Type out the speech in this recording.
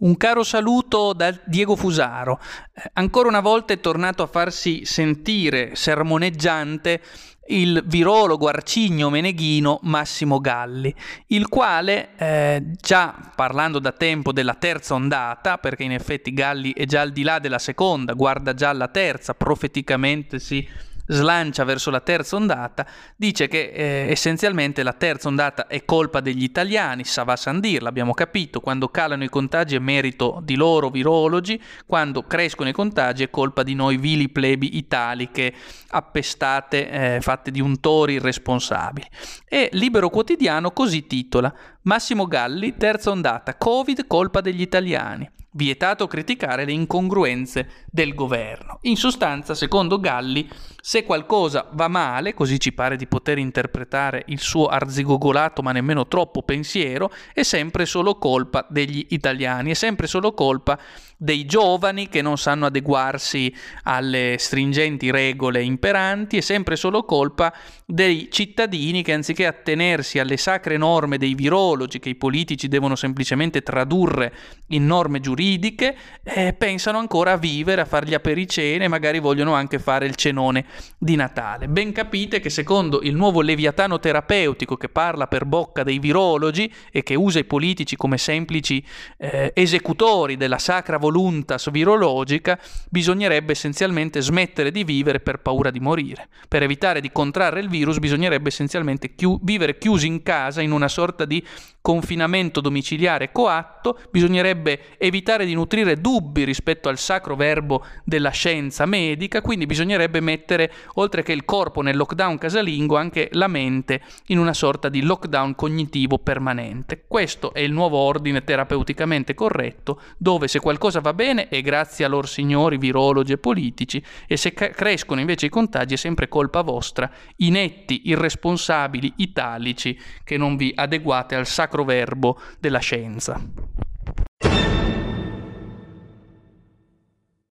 Un caro saluto da Diego Fusaro. Eh, ancora una volta è tornato a farsi sentire sermoneggiante il virologo arcigno meneghino Massimo Galli, il quale, eh, già parlando da tempo della terza ondata, perché in effetti Galli è già al di là della seconda, guarda già alla terza, profeticamente si slancia verso la terza ondata, dice che eh, essenzialmente la terza ondata è colpa degli italiani, sa va Sandir, l'abbiamo capito, quando calano i contagi è merito di loro virologi, quando crescono i contagi è colpa di noi vili plebi italiche appestate, eh, fatte di untori irresponsabili. E Libero Quotidiano così titola Massimo Galli, terza ondata, Covid, colpa degli italiani. Vietato criticare le incongruenze del governo. In sostanza, secondo Galli, se qualcosa va male, così ci pare di poter interpretare il suo arzigogolato ma nemmeno troppo pensiero, è sempre solo colpa degli italiani, è sempre solo colpa dei giovani che non sanno adeguarsi alle stringenti regole imperanti, è sempre solo colpa dei cittadini che anziché attenersi alle sacre norme dei virologi che i politici devono semplicemente tradurre in norme giuridiche, eh, pensano ancora a vivere, a fare gli apericene magari vogliono anche fare il cenone di Natale. Ben capite che secondo il nuovo leviatano terapeutico che parla per bocca dei virologi e che usa i politici come semplici eh, esecutori della sacra voluntas virologica, bisognerebbe essenzialmente smettere di vivere per paura di morire. Per evitare di contrarre il virus bisognerebbe essenzialmente chi- vivere chiusi in casa in una sorta di confinamento domiciliare coatto, bisognerebbe evitare di nutrire dubbi rispetto al sacro verbo della scienza medica, quindi bisognerebbe mettere, oltre che il corpo nel lockdown casalingo, anche la mente in una sorta di lockdown cognitivo permanente. Questo è il nuovo ordine terapeuticamente corretto, dove se qualcosa va bene è grazie a loro signori virologi e politici, e se ca- crescono invece i contagi è sempre colpa vostra, inetti, irresponsabili, italici, che non vi adeguate al sacro verbo della scienza.